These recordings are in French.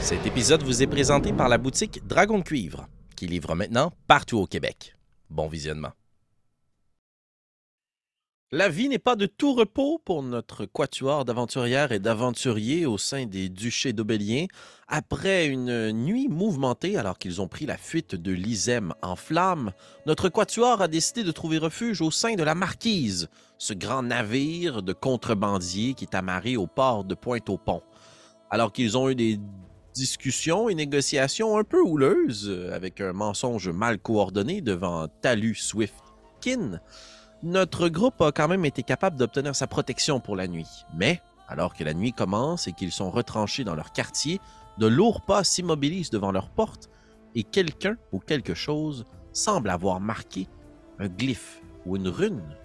Cet épisode vous est présenté par la boutique Dragon de Cuivre, qui livre maintenant partout au Québec. Bon visionnement. La vie n'est pas de tout repos pour notre quatuor d'aventurières et d'aventuriers au sein des duchés d'Aubélien. Après une nuit mouvementée alors qu'ils ont pris la fuite de l'Isème en flammes, notre quatuor a décidé de trouver refuge au sein de la Marquise, ce grand navire de contrebandiers qui est amarré au port de Pointe-au-Pont. Alors qu'ils ont eu des discussions et négociations un peu houleuses avec un mensonge mal coordonné devant Talus Swiftkin, notre groupe a quand même été capable d'obtenir sa protection pour la nuit. Mais, alors que la nuit commence et qu'ils sont retranchés dans leur quartier, de lourds pas s'immobilisent devant leur porte et quelqu'un ou quelque chose semble avoir marqué un glyphe ou une rune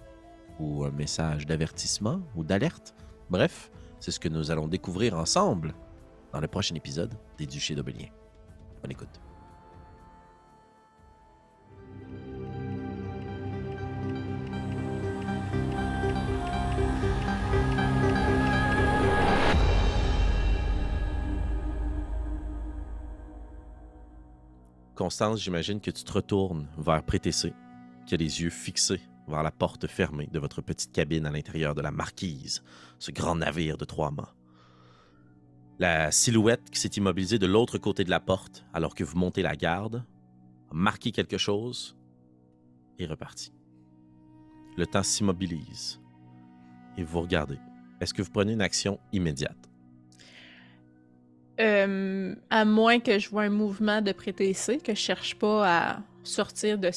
ou un message d'avertissement ou d'alerte. Bref, c'est ce que nous allons découvrir ensemble dans le prochain épisode des Duchés d'Aubélien. Bonne écoute. Constance, j'imagine que tu te retournes vers Prétessé, qui a les yeux fixés vers la porte fermée de votre petite cabine à l'intérieur de la Marquise, ce grand navire de trois mâts. La silhouette qui s'est immobilisée de l'autre côté de la porte alors que vous montez la garde a marqué quelque chose et reparti. Le temps s'immobilise et vous regardez. Est-ce que vous prenez une action immédiate? Euh, à moins que je vois un mouvement de prétessé, que je cherche pas à sortir de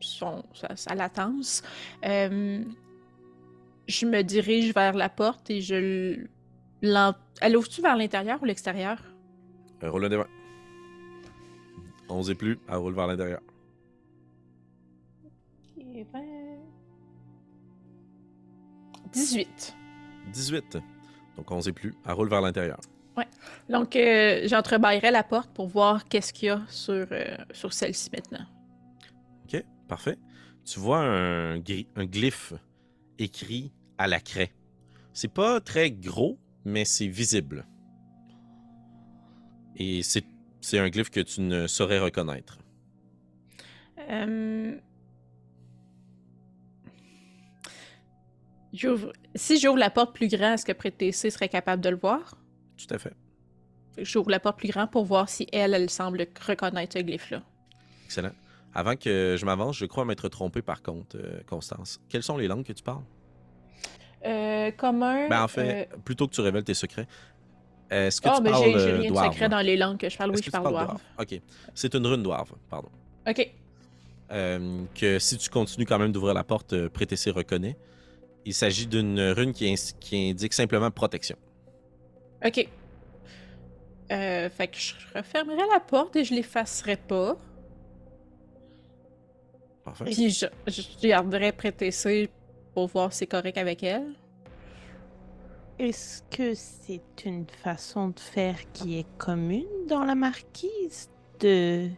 son, sa, sa latence, euh, je me dirige vers la porte et je. Elle ouvre-tu vers l'intérieur ou l'extérieur? Un roule un des vingt. 11 et plus, elle roule vers l'intérieur. Et vingt- 18. 18. Donc 11 et plus, elle roule vers l'intérieur. Donc, euh, j'entrebâillerai la porte pour voir qu'est-ce qu'il y a sur, euh, sur celle-ci maintenant. OK, parfait. Tu vois un, un glyphe écrit à la craie. C'est pas très gros, mais c'est visible. Et c'est c'est un glyphe que tu ne saurais reconnaître. Euh, j'ouvre- Si j'ouvre la porte plus grand, est-ce que Prétessé serait capable de le voir? Tout à fait. J'ouvre la porte plus grand pour voir si elle, elle semble reconnaître ce glyphe-là. Excellent. Avant que je m'avance, je crois m'être trompé par contre, euh, Constance. Quelles sont les langues que tu parles? Euh, commun. Ben, en fait, plutôt que tu révèles tes secrets, est-ce que Ah, tu mais parles j'ai j'ai euh, rien de secret dans les langues que je parle. Oui, je parle douarve. OK. C'est une rune douarve, pardon. Ok. Euh, que si tu continues quand même d'ouvrir la porte, euh, Prétessé reconnaît. Il s'agit d'une rune qui, indique simplement protection. Ok. Euh, fait que je refermerai la porte et je l'effacerai pas. Parfait. Puis je, je garderai Prétessé pour voir si c'est correct avec elle. Est-ce que c'est une façon de faire qui est commune dans la marquise de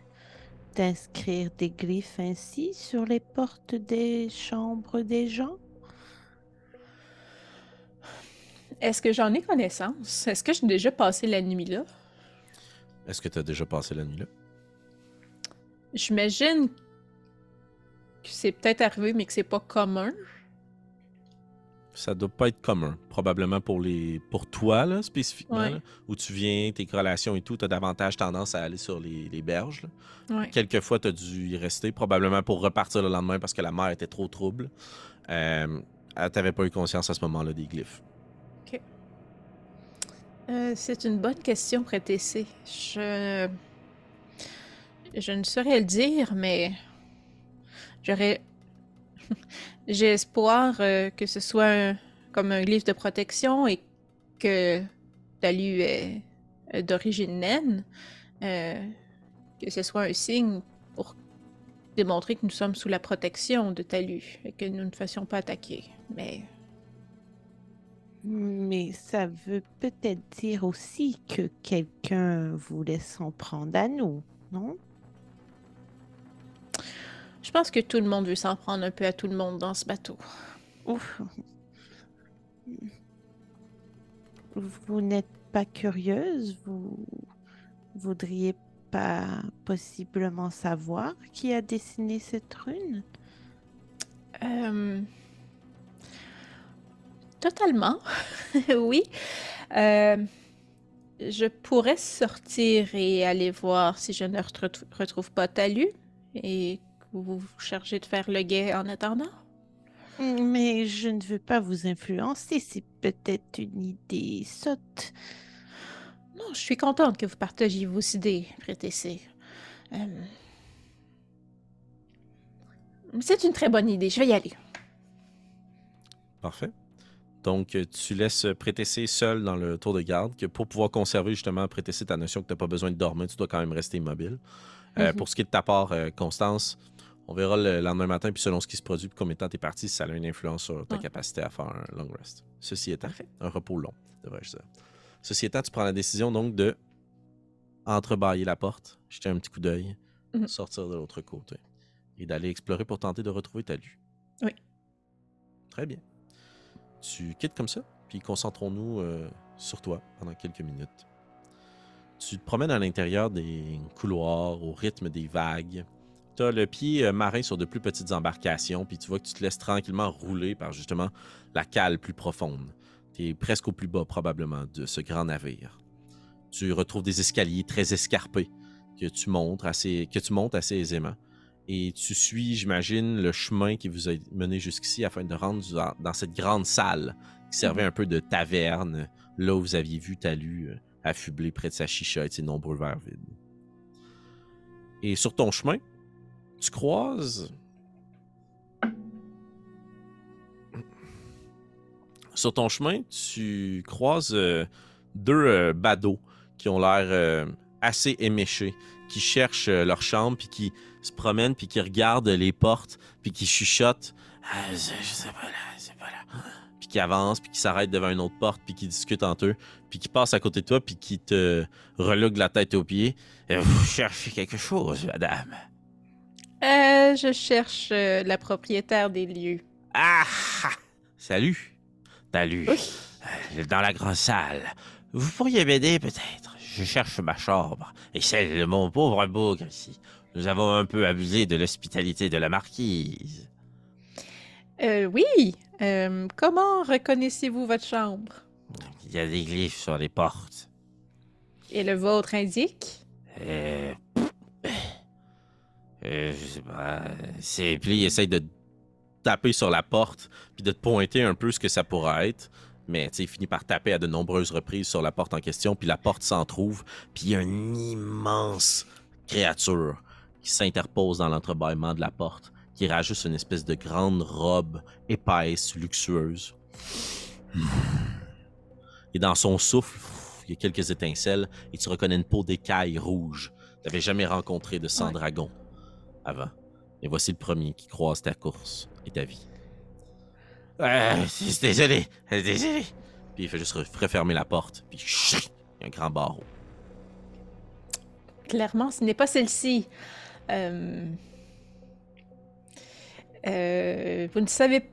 d'inscrire des glyphes ainsi sur les portes des chambres des gens? Est-ce que j'en ai connaissance? Est-ce que j'ai déjà passé la nuit là? Est-ce que tu as déjà passé la nuit là? J'imagine que c'est peut-être arrivé, mais que c'est pas commun. Ça doit pas être commun. Probablement pour les pour toi, là, spécifiquement, Ouais. là, où tu viens, tes relations et tout, tu as davantage tendance à aller sur les, les berges. Ouais. Quelquefois, tu as dû y rester, probablement pour repartir le lendemain parce que la mer était trop trouble. Euh, T'avais pas eu conscience à ce moment-là des glyphes. Euh, c'est une bonne question, Prétessé. Je. Je ne saurais le dire, mais. J'aurais. J'ai espoir euh, que ce soit comme un glyphe de protection et que Talu est d'origine naine. euh, que ce soit un signe pour démontrer que nous sommes sous la protection de Talu et que nous ne fassions pas attaquer. Mais. Mais ça veut peut-être dire aussi que quelqu'un voulait s'en prendre à nous, non? Je pense que tout le monde veut s'en prendre un peu à tout le monde dans ce bateau. Ouf. Vous n'êtes pas curieuse, vous voudriez pas possiblement savoir qui a dessiné cette rune? Euh, Totalement, oui. Euh, je pourrais sortir et aller voir si je ne retrouve, pas Talu et vous vous chargez de faire le guet en attendant? Mais je ne veux pas vous influencer, c'est peut-être une idée sotte. Non, je suis contente que vous partagiez vos idées, Prétessé. Euh, C'est une très bonne idée, je vais y aller. Parfait. Donc, tu laisses Prétessé seul dans le tour de garde, que pour pouvoir conserver justement Prétessé ta notion que tu n'as pas besoin de dormir, tu dois quand même rester immobile. Euh, Mhm. Pour ce qui est de ta part, euh, Constance, on verra le lendemain matin, puis selon ce qui se produit, puis combien de temps tu es parti, si ça a une influence sur ta Ouais. capacité à faire un long rest. Ceci étant, Parfait. un repos long, devrais-je dire. Ceci étant, tu prends la décision donc de entrebâiller la porte, jeter un petit coup d'œil, Mhm. sortir de l'autre côté et d'aller explorer pour tenter de retrouver ta lue. Oui. Très bien. Tu quittes comme ça, puis concentrons-nous euh, sur toi pendant quelques minutes. Tu te promènes à l'intérieur des couloirs au rythme des vagues. Tu as le pied euh, marin sur de plus petites embarcations, puis tu vois que tu te laisses tranquillement rouler par justement la cale plus profonde. Tu es presque au plus bas probablement de ce grand navire. Tu retrouves des escaliers très escarpés que tu montes assez, que tu montes assez aisément. Et tu suis, j'imagine, le chemin qui vous a mené jusqu'ici afin de rendre dans, cette grande salle qui servait un peu de taverne, là où vous aviez vu Talu euh, affublé près de sa chicha et de ses nombreux verres vides. Et sur ton chemin, tu croises. Sur ton chemin, tu croises euh, deux euh, badauds qui ont l'air euh, assez éméchés, qui cherchent leur chambre, puis qui se promènent, puis qui regardent les portes, puis qui chuchotent. Ah, je, je sais pas là, c'est pas là. Puis qui avancent, puis qui s'arrêtent devant une autre porte, puis qui discutent entre eux, puis qui passent à côté de toi, puis qui te reluguent la tête aux pieds. Vous cherchez quelque chose, madame? Euh, je cherche euh, la propriétaire des lieux. Ah! ah! Salut! Salut! Oui. Euh, Dans la grande salle. Vous pourriez m'aider, peut-être? Je cherche ma chambre et celle de mon pauvre bougre ici. Nous avons un peu abusé de l'hospitalité de la marquise. Euh, oui. Euh, comment reconnaissez-vous votre chambre? Il y a des glyphes sur les portes. Et le vôtre indique? Euh... euh. C'est... Puis il essaye de taper sur la porte, puis de te pointer un peu ce que ça pourrait être. Mais il finit par taper à de nombreuses reprises sur la porte en question, puis la porte s'en trouve, puis il y a une immense créature qui s'interpose dans l'entrebâillement de la porte, qui rajoute une espèce de grande robe épaisse, luxueuse. Et dans son souffle, il y a quelques étincelles, et tu reconnais une peau d'écaille rouge. Tu n'avais jamais rencontré de sang Ouais. Avant. Et voici le premier qui croise ta course et ta vie. Euh, c'est- désolé, désolé. Puis il fait juste re- refermer la porte, puis chut, il y a un grand barreau. Clairement, ce n'est pas celle-ci. Euh, euh, vous ne savez...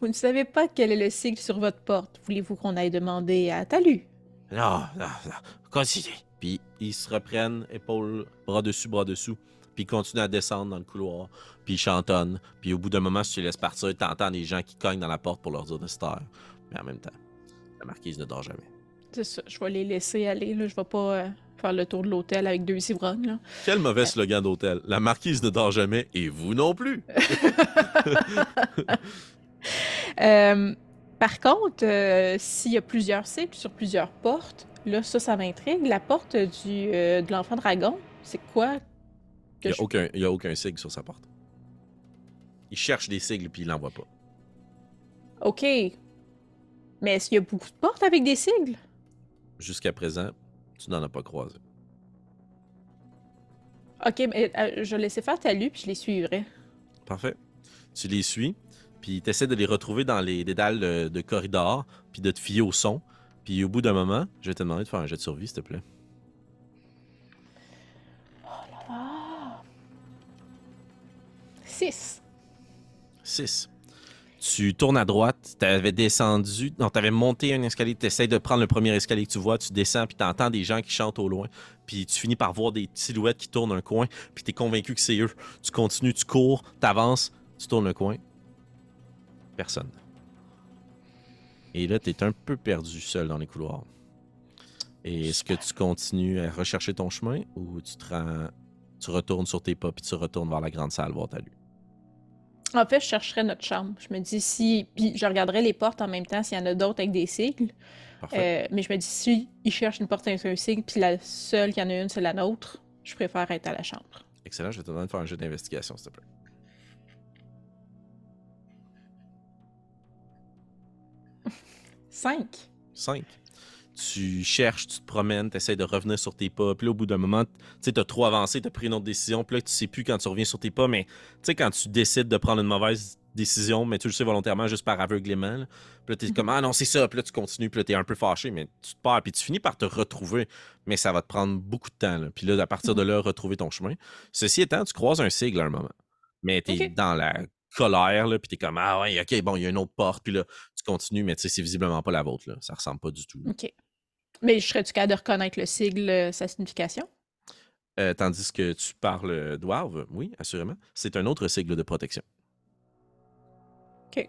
Vous ne savez pas quel est le sigle sur votre porte. Voulez-vous qu'on aille demander à Talu? Non, non, non, continuez. Puis ils se reprennent, épaules, bras dessus, bras dessous. Puis ils continuent à descendre dans le couloir. Puis ils chantonnent. Puis au bout d'un moment, si tu les laisses partir, t'entends des gens qui cognent dans la porte pour leur dire de se taire. Mais en même temps, la marquise ne dort jamais. C'est ça, je vais les laisser aller. Là. Je vais pas euh, faire le tour de l'hôtel avec deux ivrognes. là. Quel mauvais slogan d'hôtel. La marquise ne dort jamais et vous non plus. Euh, par contre, euh, s'il y a plusieurs cycles sur plusieurs portes, là, ça, ça m'intrigue. La porte du, euh, de l'enfant dragon, c'est quoi? Il n'y a, je- aucun- y a aucun sigle sur sa porte. Il cherche des sigles puis il n'en voit pas. OK. Mais est-ce qu'il y a beaucoup de portes avec des sigles? Jusqu'à présent, tu n'en as pas croisé. OK, mais euh, je vais laisser faire ta puis je les suivrai. Parfait. Tu les suis, puis tu essaies de les retrouver dans les dédales de, de corridor, puis de te fier au son. Puis au bout d'un moment, je vais te demander de faire un jet de survie, s'il te plaît. Ah! Six. 6. Tu tournes à droite, tu avais descendu, non, tu monté un escalier, tu essaies de prendre le premier escalier que tu vois, tu descends, puis tu entends des gens qui chantent au loin, puis tu finis par voir des silhouettes qui tournent un coin, puis tu es convaincu que c'est eux. Tu continues, tu cours, tu avances, tu tournes le coin. Personne. Et là, tu es un peu perdu seul dans les couloirs. Et est-ce que tu continues à rechercher ton chemin ou tu retournes sur tes pas puis tu retournes vers la grande salle voir ta lue? En fait, je chercherais notre chambre. Je me dis si. Puis je regarderais les portes en même temps s'il y en a d'autres avec des sigles. Parfait. Euh, mais je me dis si ils cherchent une porte avec un sigle, puis la seule qu'il y en a une, c'est la nôtre, je préfère être à la chambre. Excellent, je vais te demander de faire un jeu d'investigation, s'il te plaît. 5. 5. Tu cherches, tu te promènes, tu essaies de revenir sur tes pas. Puis là, au bout d'un moment, tu sais, as trop avancé, tu as pris une autre décision. Puis là, tu sais plus quand tu reviens sur tes pas. Mais tu sais, quand tu décides de prendre une mauvaise décision, mais tu le sais volontairement juste par aveuglément. là. Puis là, tu es comme, ah non, c'est ça. Puis là, tu continues. Puis là, tu es un peu fâché, mais tu te pars. Puis tu finis par te retrouver. Mais ça va te prendre beaucoup de temps. là. Puis là, à partir de là, retrouver ton chemin. Ceci étant, tu croises un sigle à un moment. Mais tu es Ok. dans la colère, là, puis tu es comme, ah ouais, ok, bon, il y a une autre porte. Puis là, tu continues, mais tu sais, c'est visiblement pas la vôtre. Là. Ça ressemble pas du tout. là. OK. Mais serais-tu capable de reconnaître le sigle, euh, sa signification? Euh, tandis que tu parles d'Ouarve, oui, assurément. C'est un autre sigle de protection. OK.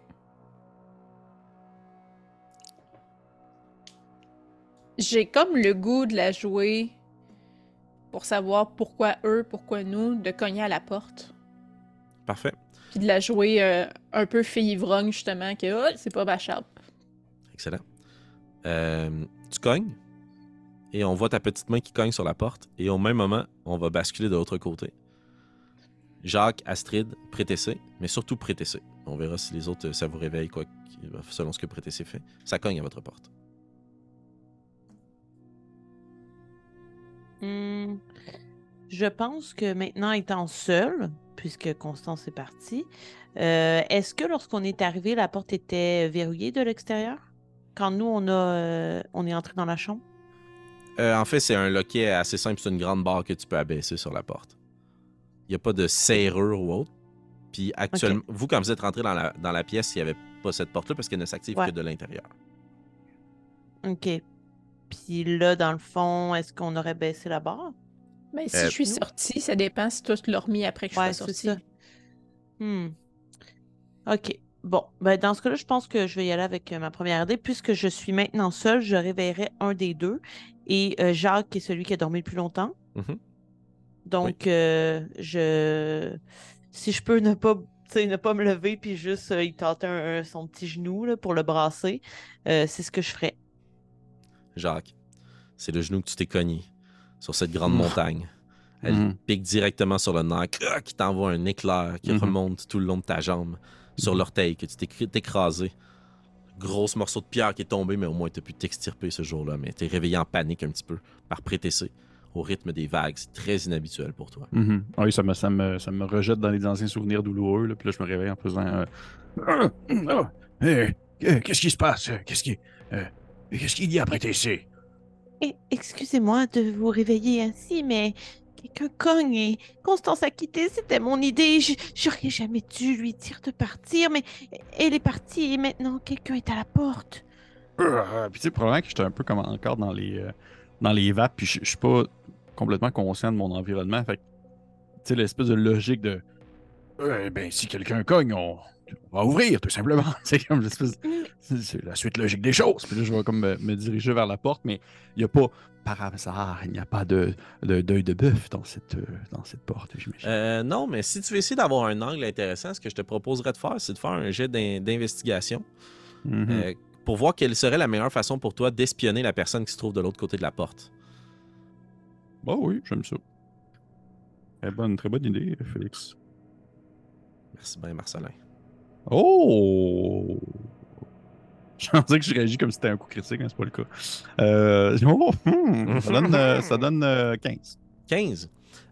J'ai comme le goût de la jouer pour savoir pourquoi eux, pourquoi nous, de cogner à la porte. Parfait. Puis de la jouer euh, un peu fille ivrogne, justement, que oh, c'est pas Bachab. Excellent. Euh, tu cognes? Et on voit ta petite main qui cogne sur la porte. Et au même moment, on va basculer de l'autre côté. Jacques, Astrid, Prétessé, mais surtout Prétessé. On verra si les autres, ça vous réveille, quoi, selon ce que Prétessé fait. Ça cogne à votre porte. Hmm, Je pense que maintenant étant seul, puisque Constance est partie, euh, est-ce que lorsqu'on est arrivé, la porte était verrouillée de l'extérieur? Quand nous, on a, euh, on est entré dans la chambre? Euh, en fait, c'est un loquet assez simple. C'est une grande barre que tu peux abaisser sur la porte. Il n'y a pas de serrure ou autre. Puis actuellement, vous, quand vous êtes rentré dans la, dans la pièce, il n'y avait pas cette porte-là parce qu'elle ne s'active Ouais. que de l'intérieur. OK. Puis là, dans le fond, est-ce qu'on aurait baissé la barre? Mais si Euh, je suis non. sortie, ça dépend si toi tu l'as remis après que je Ouais, sois sortie. ça. Hmm. OK. Bon, ben dans ce cas-là, je pense que je vais y aller avec euh, ma première idée. Puisque je suis maintenant seule, je réveillerai un des deux. Et euh, Jacques, qui est celui qui a dormi le plus longtemps. Mhm. Donc, euh, je... si je peux ne pas, ne pas me lever puis juste euh, y tâter un- un- son petit genou là, pour le brasser, euh, c'est ce que je ferais. Jacques, c'est le genou que tu t'es cogné sur cette grande Mm. montagne. Elle Mhm. pique directement sur le nerf, qui t'envoie un éclair qui Mhm. remonte tout le long de ta jambe, sur l'orteil, que tu t'es cr- écrasé. Grosse morceau de pierre qui est tombé, mais au moins tu as pu t'extirper ce jour-là. Mais t'es réveillé en panique un petit peu par prétessé au rythme des vagues. C'est très inhabituel pour toi. Mhm. Ah Oui, ça me, ça, me, ça me rejette dans les anciens souvenirs douloureux. Là, puis là, je me réveille en faisant. euh, Ah, Qu'est-ce qui se passe? Qu'est-ce qui. euh, Qu'est-ce qu'il y a, Prétessé? Et excusez-moi de vous réveiller ainsi, mais quelqu'un cogne et Constance a quitté. C'était mon idée. J'aurais jamais dû lui dire de partir, mais elle est partie et maintenant quelqu'un est à la porte. Euh, Puis tu sais, probablement que j'étais un peu comme encore dans les, euh, dans les vapes, puis je suis pas complètement conscient de mon environnement. Fait tu sais, l'espèce de logique de. Eh ben, si quelqu'un cogne, on, on va ouvrir, tout simplement. C'est comme l'espèce. Mm. C'est la suite logique des choses. Puis là, je vais comme me, me diriger vers la porte, mais il n'y a pas, par hasard, il n'y a pas de d'œil de, bœuf dans cette, euh, dans cette porte, j'imagine. Euh, non, mais si tu veux essayer d'avoir un angle intéressant, ce que je te proposerais de faire, c'est de faire un jet d'in- d'investigation Mhm. euh, pour voir quelle serait la meilleure façon pour toi d'espionner la personne qui se trouve de l'autre côté de la porte. Bah oui, j'aime ça. Très bonne, très bonne idée, Félix. Merci bien, Marcelin. Oh! Je pensais que je réagis comme si c'était un coup critique, mais c'est pas le cas. Euh, oh, hmm, ça donne, euh, ça donne euh, 15. 15.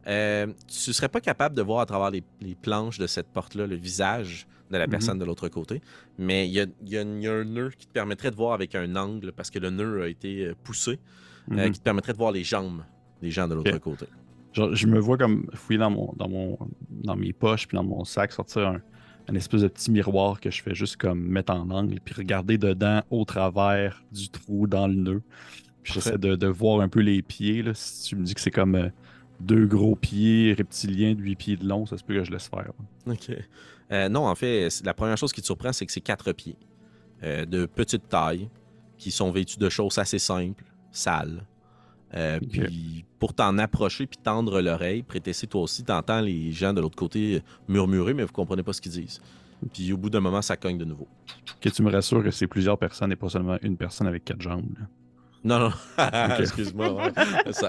Euh, tu serais pas capable de voir à travers les, les planches de cette porte-là le visage de la Mhm. personne de l'autre côté, mais il y a, il y a- il y a un nœud qui te permettrait de voir avec un angle, parce que le nœud a été poussé, Mhm. qui te permettrait de voir les jambes des gens de l'autre côté. Genre, je me vois comme fouiller dans, mon, dans, mon, dans mes poches puis dans mon sac, sortir un, un espèce de petit miroir que je fais juste comme mettre en angle, puis regarder dedans au travers du trou dans le nœud. Puis j'essaie de, de voir un peu les pieds. Là. Si tu me dis que c'est comme euh, deux gros pieds reptiliens de 8 pieds de long, ça se peut que je laisse faire. là. OK. Euh, non, en fait, la première chose qui te surprend, c'est que c'est quatre pieds euh, de petite taille qui sont vêtus de choses assez simples, sales. Euh. Puis pour t'en approcher puis tendre l'oreille, prétesser toi aussi, t'entends les gens de l'autre côté murmurer, mais vous comprenez pas ce qu'ils disent. Puis au bout d'un moment, ça cogne de nouveau. Que tu me rassures que c'est plusieurs personnes et pas seulement une personne avec quatre jambes. là. Non, non, excuse-moi. ouais.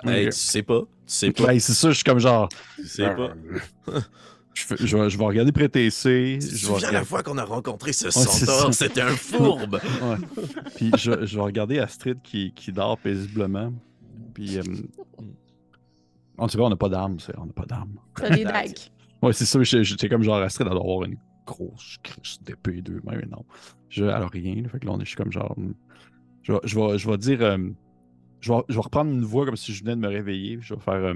Hey, tu sais pas, tu sais pas, Ouais, c'est ça, je suis comme genre. tu sais pas. Je, vais, je vais regarder te Je souviens la fois qu'on a rencontré ce c'est centaure, c'était un fourbe. Ouais. Puis je, je vais regarder Astrid qui, qui dort paisiblement. Puis. euh, on dirait on n'a pas d'armes, c'est- on n'a pas d'armes. T'as des dagues. Ouais, c'est ça, je- je- c'est comme genre Astrid, elle doit avoir une grosse crise d'épée d'eux, mais non. Je, elle a rien, là, fait que là, on est, je suis comme genre. hmm. Je vais, je vais, je vais dire. euh, je, vais, je vais reprendre une voix comme si je venais de me réveiller, je vais faire. euh,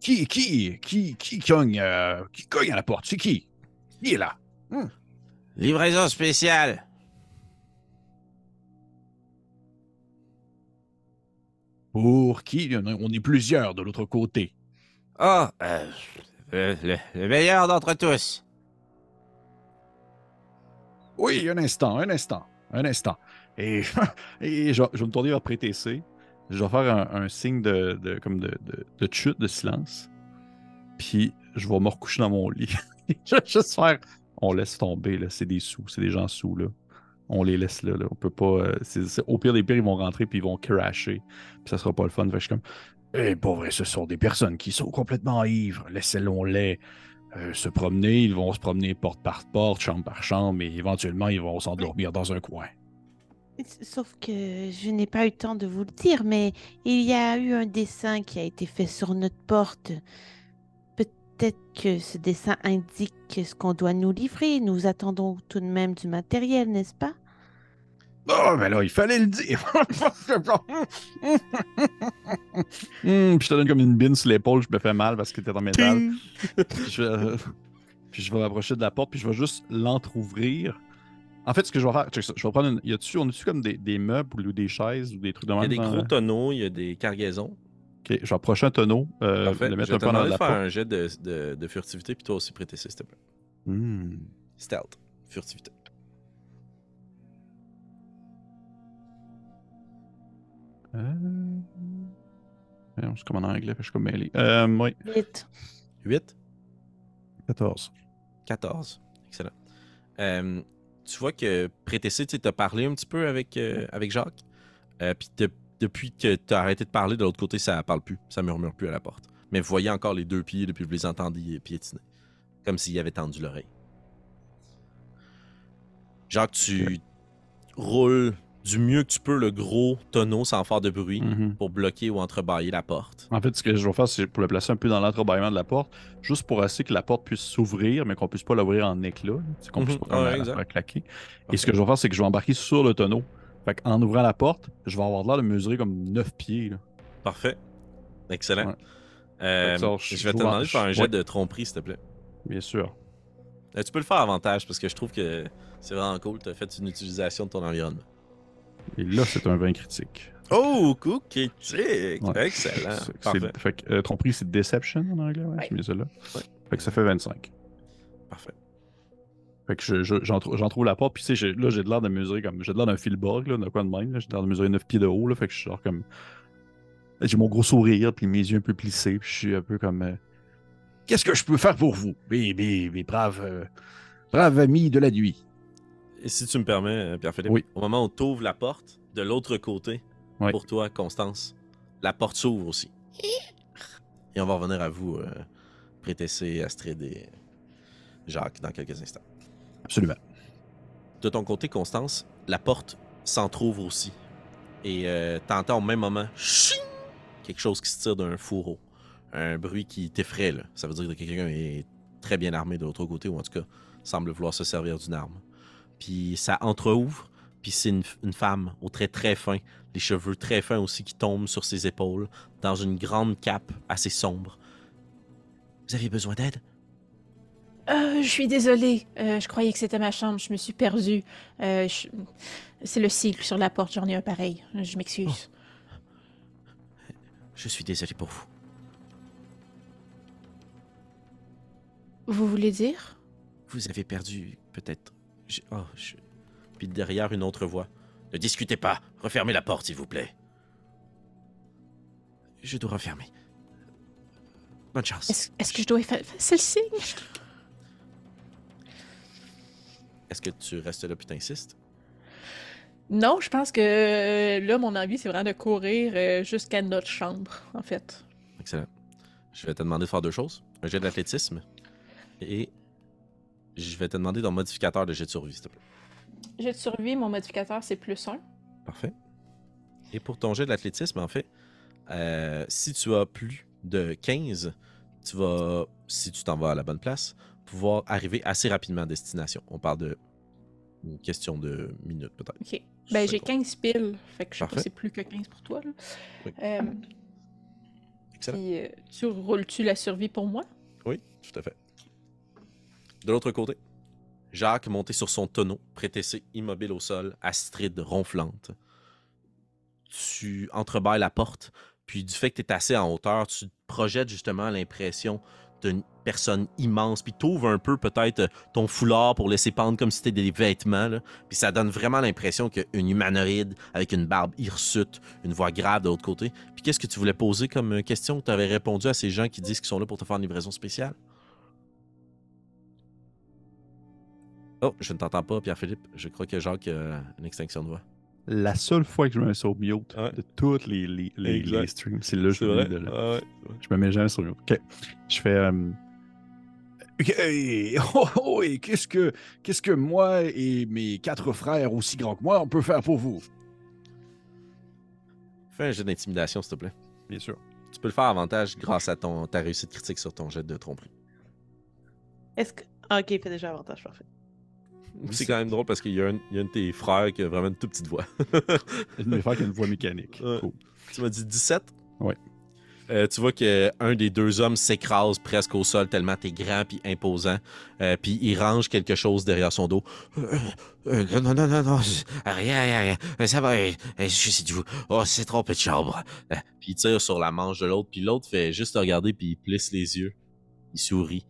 qui, qui, qui, qui cogne, euh, qui cogne à la porte? C'est qui? Qui est là? Livraison spéciale. Pour qui? On est plusieurs de l'autre côté. Ah, euh, le, le- le meilleur d'entre tous. Oui, un instant, un instant, un instant. Et, et je, vais- je vais me tourner vers PTC. Je vais faire un, un signe de, de- comme de, de, de chute, de silence. Puis je vais me recoucher dans mon lit. je vais juste faire. On laisse tomber, là. C'est des sous, c'est des gens sous, là. On les laisse là. On peut pas. euh, au pire des pires, ils vont rentrer puis ils vont crasher. Puis ça sera pas le fun. Fait que je suis comme. Eh, pas vrai, ce sont des personnes qui sont complètement ivres. Laissez-les euh, se promener. Ils vont se promener porte par porte, chambre par chambre, et éventuellement, ils vont s'endormir dans un coin. Sauf que je n'ai pas eu le temps de vous le dire, mais il y a eu un dessin qui a été fait sur notre porte. Peut-être que ce dessin indique ce qu'on doit nous livrer. Nous attendons tout de même du matériel, n'est-ce pas? Oh, mais là, il fallait le dire. Puis je te donne comme une bine sur l'épaule, je me fais mal parce que t'es en métal. Puis je, vais- puis je vais m'approcher de la porte, puis je vais juste l'entrouvrir. En fait, ce que je vais faire, je vais prendre une. Y a-tu, on a-tu comme des, des meubles ou des chaises ou des trucs de Il y a même des gros tonneaux, il y a des cargaisons. Ok, je vais approcher un tonneau, euh, Parfait. le Je mettre vais un te peu dans de la faire un jet de, de, de furtivité, puis toi aussi prêter s'il te plaît. Hmm. Stealth, furtivité. Euh... voyons, C'est comme en anglais, je suis comme mêlé. Euh, oui, Vite. 8, 14. 14. Excellent. Euh, tu vois que Prétessé, tu as parlé un petit peu avec, euh, avec Jacques. Euh, Puis depuis que tu as arrêté de parler, de l'autre côté, ça parle plus. Ça murmure plus à la porte. Mais vous voyez encore les deux pieds depuis que vous les entendiez piétiner. Comme s'il avait tendu l'oreille. Jacques, tu roules du mieux que tu peux le gros tonneau sans faire de bruit Mhm. pour bloquer ou entrebâiller la porte. En fait, ce que je vais faire, c'est pour le placer un peu dans l'entrebâillement de la porte, juste pour assez que la porte puisse s'ouvrir, mais qu'on puisse pas l'ouvrir en éclat. qu'on Mhm. puisse pas Ah la- la exact. faire claquer. Et ce que je vais faire, c'est que je vais embarquer sur le tonneau. Fait en ouvrant la porte, je vais avoir l'air de mesurer comme 9 pieds. là. Parfait. Excellent. Ouais. Euh, ça, je- je vais te demander de faire un jet ouais. de tromperie, s'il te plaît. Bien sûr. Euh, tu peux le faire avantage parce que je trouve que c'est vraiment cool. Tu as fait une utilisation de ton environnement. Et là, c'est un 20 critique. Oh, cool, critique! Ouais. Excellent. Parfait. Fait que, euh, tromperie, c'est Deception en anglais, ouais, là. Ouais. Fait que ça fait 25. Parfait. Fait que je- je- j'en j'en trouve la porte, puis tu sais, là, j'ai de l'air de mesurer comme. J'ai de l'air d'un filborg, là, de quoi de même. J'ai de l'air de mesurer 9 pieds de haut, là. Fait que je suis genre comme. J'ai mon gros sourire, puis mes yeux un peu plissés, puis je suis un peu comme. euh, Qu'est-ce que je peux faire pour vous, mes, mes, mes braves, euh, braves amis de la nuit? Et si tu me permets, euh, Pierre-Philippe, Oui. au moment où tu ouvres la porte, de l'autre côté, Oui. pour toi, Constance, la porte s'ouvre aussi. Et on va revenir à vous, euh, Prétessé, Astrid et Jacques, dans quelques instants. Absolument. De ton côté, Constance, la porte s'entrouvre aussi. Et euh, t'entends au même moment ching, quelque chose qui se tire d'un fourreau. Un bruit qui t'effraie. là. Ça veut dire que quelqu'un est très bien armé de l'autre côté, ou en tout cas semble vouloir se servir d'une arme. Puis ça entreouvre, puis c'est une, femme aux traits très fins, les cheveux très fins aussi qui tombent sur ses épaules, dans une grande cape assez sombre. Vous avez besoin d'aide? Euh, je suis désolée. Euh, je croyais que c'était ma chambre. Je me suis perdue. Euh, je- C'est le cycle sur la porte. J'en ai un pareil. Je m'excuse. Je suis désolé pour vous. Vous voulez dire? Vous avez perdu, peut-être. je- Oh, je... Puis derrière, une autre voix. Ne discutez pas. Refermez la porte, s'il vous plaît. Je dois refermer. Bonne chance. Est-ce que je dois faire. C'est le signe Est-ce que tu restes là puis t'insistes? Non, je pense que euh, là, mon envie, c'est vraiment de courir euh, jusqu'à notre chambre, en fait. Excellent. Je vais te demander de faire deux choses. Un jet d'athlétisme et je vais te demander ton modificateur de jet de survie, s'il te plaît. J'ai de survie, mon modificateur, c'est plus 1. Parfait. Et pour ton jet d'athlétisme, en fait, euh, si tu as plus de 15, tu vas, si tu t'en vas à la bonne place, pouvoir arriver assez rapidement à destination. On parle de une question de minutes, peut-être. Ok. Ben, j'ai Secondes. 15 piles. Fait que je sais pas, c'est plus que 15 pour toi, là. Oui. Euh, Excellent. puis, euh, tu roules-tu la survie pour moi? Oui, tout à fait. De l'autre côté, Jacques monté sur son tonneau, prétessé immobile au sol, Astrid ronflante. Tu entrebâilles la porte, puis du fait que tu es assez en hauteur, tu te projettes justement l'impression d'une personne immense, puis t'ouvres un peu peut-être euh, ton foulard pour laisser pendre comme si c'était des vêtements, puis ça donne vraiment l'impression qu'une humanoïde avec une barbe hirsute, une voix grave de l'autre côté. Puis qu'est-ce que tu voulais poser comme euh, question? Tu avais répondu à ces gens qui disent qu'ils sont là pour te faire une livraison spéciale? Oh, je ne t'entends pas, Pierre-Philippe. Je crois que Jacques a une extinction de voix. La seule fois que je me mets sur mute Ouais. de toutes les, les, les, Exact. les streams, c'est là que je me mets de là. Ah ouais. Je me mets jamais sur mute. OK. Je fais. euh, Ok, hey, oh, oh, et qu'est-ce que, qu'est-ce que moi et mes quatre frères aussi grands que moi, on peut faire pour vous? Fais un jet d'intimidation, s'il te plaît. Bien sûr. Tu peux le faire à avantage grâce à ton, ta réussite critique sur ton jet de tromperie. Est-ce que. Ah, ok, il fait déjà avantage, parfait. C'est quand même drôle parce qu'il y, a un y a un de tes frères qui a vraiment une toute petite voix. Je vais faire une voix mécanique. Ouais. Cool. tu m'as dit 17? Ouais. Euh, tu vois qu'un des deux hommes s'écrase presque au sol tellement t'es grand puis imposant. Euh, puis il range quelque chose derrière son dos. Euh, non, non, non, non, rien, rien, rien. Ça va, je suis du Oh, c'est trop de chambre. Puis il tire sur la manche de l'autre. Puis l'autre fait juste te regarder puis il plisse les yeux. Il sourit.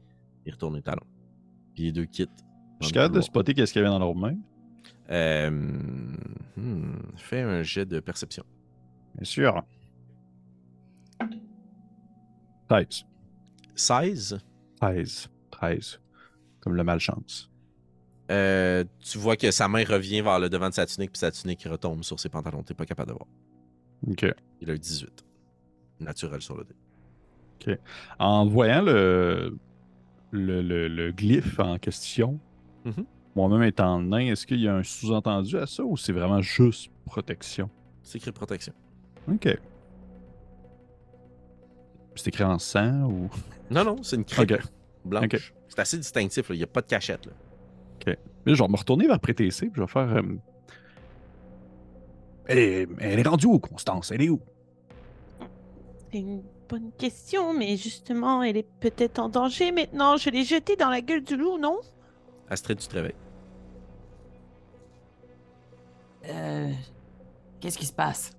Il retourne les talons. Puis les deux quittent. Je suis capable de spotter qu'est-ce qu'il y avait dans leurs mains. Euh, hmm, fais un jet de perception. Bien sûr. 13. 16. 13. 13. Comme le malchance. Euh, tu vois que sa main revient vers le devant de sa tunique, puis sa tunique retombe sur ses pantalons. T'es pas capable de voir. OK. Il a eu 18. Naturel sur le dé. En voyant le, le, le, le glyphe en question, Mhm. moi-même étant nain, est-ce qu'il y a un sous-entendu à ça ou c'est vraiment juste protection? C'est écrit protection. OK. C'est écrit en sang ou? Non, non, c'est une OK. blanche. Ok. C'est assez distinctif, là. il n'y a pas de cachette. Là. Mais je vais me retourner vers puis je vais faire. euh, Elle est, elle est rendue où, Constance? Elle est où? C'est une bonne question, mais justement, elle est peut-être en danger maintenant. Je l'ai jetée dans la gueule du loup, non? Astrid, tu te réveilles. Euh, Qu'est-ce qui se passe?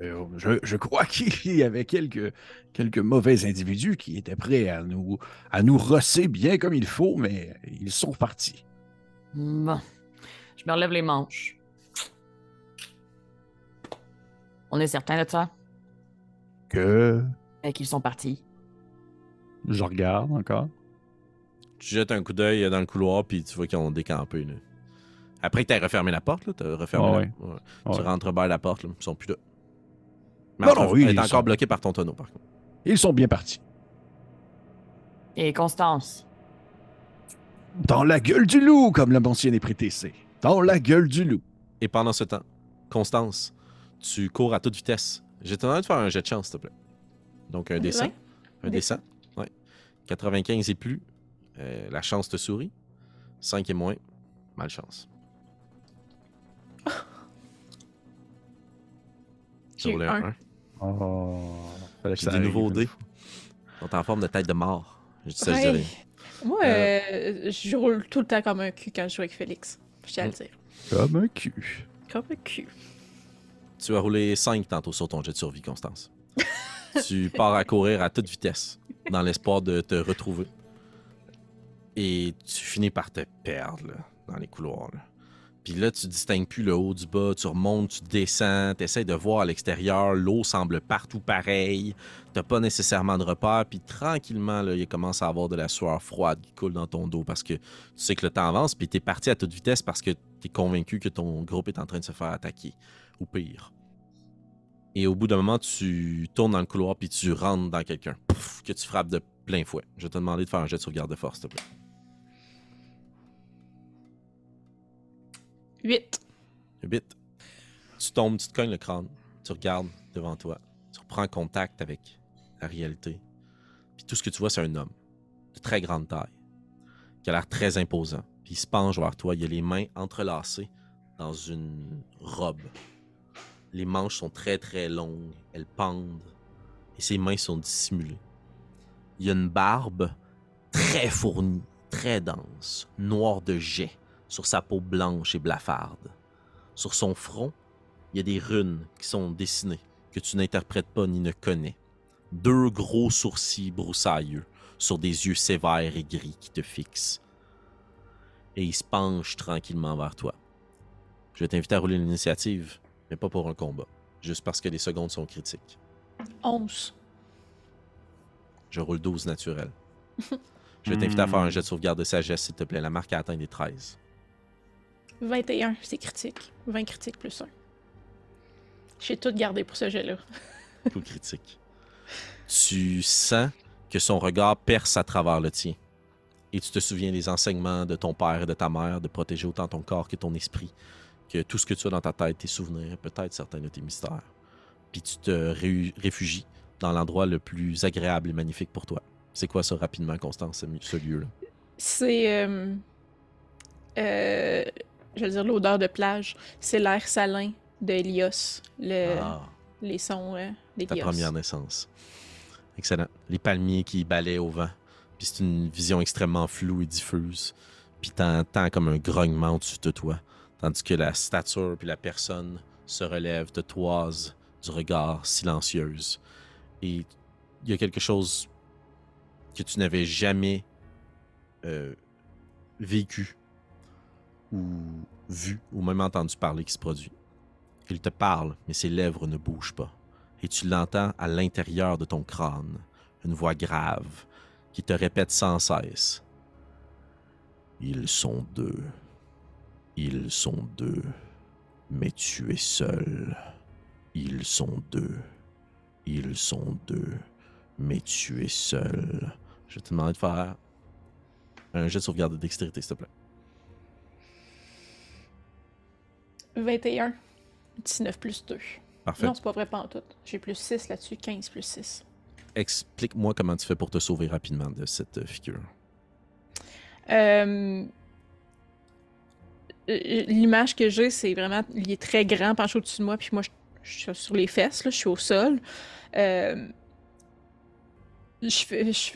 Euh, je, je crois qu'il y avait quelques, quelques mauvais individus qui étaient prêts à nous, à nous rosser bien comme il faut, mais ils sont partis. Bon. Je me relève les manches. On est certain de ça? Que? Et qu'ils sont partis. Je regarde encore. Tu jettes un coup d'œil dans le couloir, puis tu vois qu'ils ont décampé. Là. Après que tu as refermé la porte, tu as refermé Ah la... ouais. ouais. Ouais. Tu rentres bas la porte, là. ils sont plus là. Mais Non, en- non, oui, elle est encore sont- bloquée par ton tonneau, par contre. Ils sont bien partis. Et Constance? Dans la gueule du loup, comme l'a mentionné Prétécé. Dans la gueule du loup. Et pendant ce temps, Constance, tu cours à toute vitesse. J'ai tendance de faire un jet de chance, s'il te plaît. Donc un dessin. Ouais. Un Dessin. dessin. Ouais. 95 et plus, euh, la chance te sourit. 5 et moins, malchance. Roulé un un. 1. Oh. J'ai des nouveaux dés. Ils sont en forme de tête de mort. Je dis ça, je Ouais. dirais. Moi, euh, je roule tout le temps comme un cul quand je joue avec Félix. Je tiens à le dire. Comme un cul. Comme un cul. Tu as roulé 5 tantôt sur ton jet de survie, Constance. tu pars à courir à toute vitesse dans l'espoir de te retrouver. Et tu finis par te perdre dans les couloirs. Puis là, tu distingues plus le haut du bas, tu remontes, tu descends, tu essaies de voir à l'extérieur, l'eau semble partout pareil, t'as pas nécessairement de repères, puis tranquillement, là, il commence à avoir de la sueur froide qui coule dans ton dos parce que tu sais que le temps avance, puis t'es parti à toute vitesse parce que t'es convaincu que ton groupe est en train de se faire attaquer, ou pire. Et au bout d'un moment, tu tournes dans le couloir puis tu rentres dans quelqu'un, que tu frappes de plein fouet. Je vais te demander de faire un jet de sauvegarde de force, s'il te plaît. 8. Vite. Tu tombes, tu te cognes le crâne, tu regardes devant toi, tu reprends contact avec la réalité. Puis tout ce que tu vois, c'est un homme de très grande taille, qui a l'air très imposant. Puis il se penche vers toi, il a les mains entrelacées dans une robe. Les manches sont très très longues, elles pendent, et ses mains sont dissimulées. Il y a une barbe très fournie, très dense, noire de jet sur sa peau blanche et blafarde. Sur son front, il y a des runes qui sont dessinées, que tu n'interprètes pas ni ne connais. Deux gros sourcils broussailleux sur des yeux sévères et gris qui te fixent. Et il se penche tranquillement vers toi. Je vais t'inviter à rouler l'initiative, mais pas pour un combat, juste parce que les secondes sont critiques. 11. Je roule 12 naturel. Je vais t'inviter à faire un jet de sauvegarde de sagesse, s'il te plaît. La marque a atteint des 13. 21, c'est critique. 20 critiques plus 1. J'ai tout gardé pour ce jet-là. Tout critique. Tu sens que son regard perce à travers le tien. Et tu te souviens des enseignements de ton père et de ta mère de protéger autant ton corps que ton esprit, que tout ce que tu as dans ta tête, tes souvenirs, peut-être certains de tes mystères. Puis tu te ré- réfugies dans l'endroit le plus agréable et magnifique pour toi. C'est quoi ça rapidement, Constance, ce lieu-là? C'est. euh, euh, je veux dire, l'odeur de plage. C'est l'air salin de Helios. Le, Ah. Les sons euh, ta d'Helios. première naissance. Excellent. Les palmiers qui balaient au vent. Puis c'est une vision extrêmement floue et diffuse. Puis t'entends comme un grognement au-dessus de toi. Tandis que la stature puis la personne se relève, te toise du regard silencieuse. Et il y a quelque chose que tu n'avais jamais euh, vécu ou vu ou même entendu parler qui se produit. Il te parle, mais ses lèvres ne bougent pas. Et tu l'entends à l'intérieur de ton crâne, une voix grave qui te répète sans cesse. Ils sont deux. Ils sont deux. Mais tu es seul. Ils sont deux. Ils sont deux. Mais tu es seul. Je te demander de faire un jet de sauvegarde de dextérité, s'il te plaît. 21. 19 plus 2. Parfait. Non, c'est pas vrai, pas en tout. J'ai plus 6 là-dessus. 15 plus 6. Explique-moi comment tu fais pour te sauver rapidement de cette euh, figure. Euh, euh, L'image que j'ai, c'est vraiment. Il est très grand, penché au-dessus de moi, puis moi, je, je suis sur les fesses, là, je suis au sol. Euh, je fais. Je,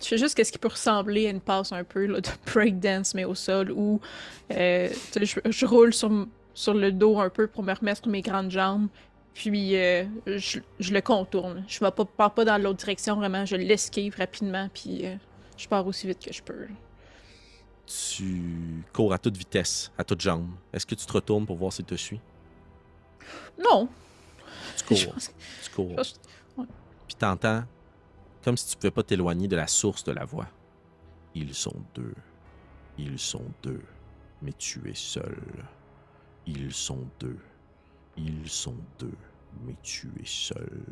je fais juste ce qui peut ressembler à une passe un peu là, de breakdance, mais au sol, où euh, je, je roule sur, sur le dos un peu pour me remettre sur mes grandes jambes, puis euh, je, je le contourne. Je ne pars pas dans l'autre direction, vraiment, je l'esquive rapidement, puis euh, je pars aussi vite que je peux. Tu cours à toute vitesse, à toute jambe. Est-ce que tu te retournes pour voir s'il te suit? Non. Tu cours, tu cours. Puis t'entends comme si tu pouvais pas t'éloigner de la source de la voix. Ils sont deux. Ils sont deux. Mais tu es seul. Ils sont deux. Ils sont deux. Mais tu es seul.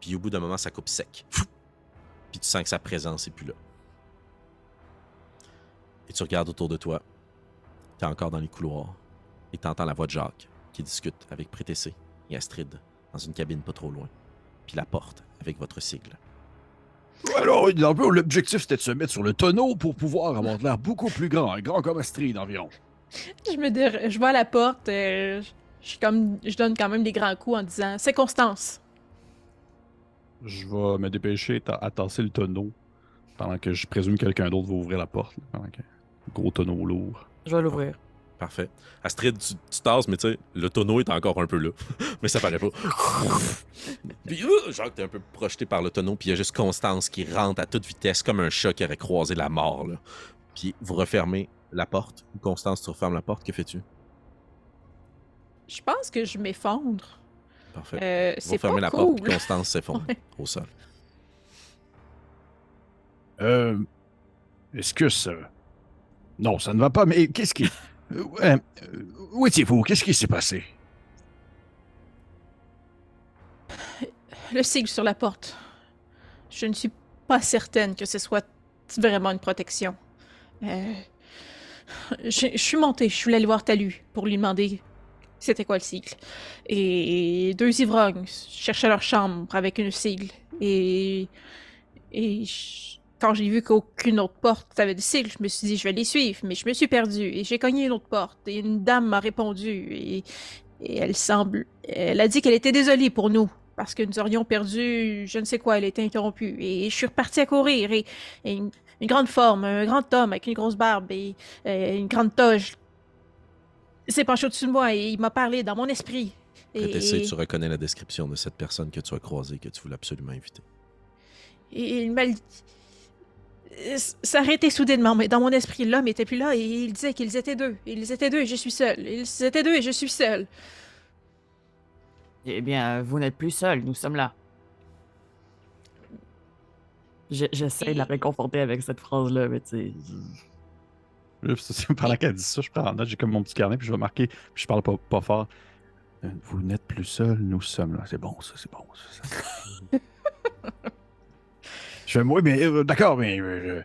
Puis au bout d'un moment, ça coupe sec. Puis tu sens que sa présence est plus là. Et tu regardes autour de toi. T'es encore dans les couloirs. Et t'entends la voix de Jacques qui discute avec Prétessé et Astrid dans une cabine pas trop loin. Puis la porte avec votre sigle. Alors, l'objectif, c'était de se mettre sur le tonneau pour pouvoir avoir l'air beaucoup plus grand, grand comme Astrid environ. Je me dir- je vois à la porte, euh, je- comme, je donne quand même des grands coups en disant c'est Constance. Je vais me dépêcher à tasser le tonneau Pendant que je présume que quelqu'un d'autre va ouvrir la porte. là, pendant que... Gros tonneau lourd. Je vais l'ouvrir. Parfait. Astrid, tu, tu tasses, mais tu sais, le tonneau est encore un peu là. mais ça paraît pas. puis, euh, Jacques, t'es un peu projeté par le tonneau, puis il y a juste Constance qui rentre à toute vitesse, comme un chat qui aurait croisé la mort. Là. Puis vous refermez la porte. Constance, tu refermes la porte. Que fais-tu? Je pense que je m'effondre. Parfait. Euh, vous refermez la cool. porte, puis Constance s'effondre Ouais. au sol. Euh, Est-ce que ça. Non, ça ne va pas, mais qu'est-ce qui. Euh, ouais, euh, où étiez-vous? Qu'est-ce qui s'est passé? Le sigle sur la porte. Je ne suis pas certaine que ce soit vraiment une protection. Euh, je, suis montée, je suis allée voir Talu pour lui demander c'était quoi le sigle. Et deux ivrognes cherchaient leur chambre avec une sigle. Et, et quand j'ai vu qu'aucune autre porte avait de sigle, je me suis dit je vais les suivre, mais je me suis perdue. Et j'ai cogné une autre porte. Et une dame m'a répondu. Et, et elle semble. Elle a dit qu'elle était désolée pour nous parce que nous aurions perdu, je ne sais quoi, elle était interrompue. Et je suis repartie à courir, et, et une, grande forme, un grand homme avec une grosse barbe et euh, une grande toge s'est penché au-dessus de moi et il m'a parlé dans mon esprit. Et, Prétessé, tu reconnais la description de cette personne que tu as croisée, que tu voulais absolument éviter. et il m'a... Arrêtait soudainement, mais dans mon esprit, l'homme était plus là et il disait qu'ils étaient deux. Ils étaient deux et je suis seule. Ils étaient deux et je suis seule. Eh bien, vous n'êtes plus seul, nous sommes là. Je- J'essaie de la réconforter avec cette phrase-là, mais tu sais. Pendant qu'elle dit ça, je prends en note, j'ai comme mon petit carnet, puis je vais marquer, puis je parle pas, pas fort. Euh, Vous n'êtes plus seul, nous sommes là. C'est bon, ça, c'est bon. Ça, ça. Je fais, oui, mais euh, d'accord, mais. euh,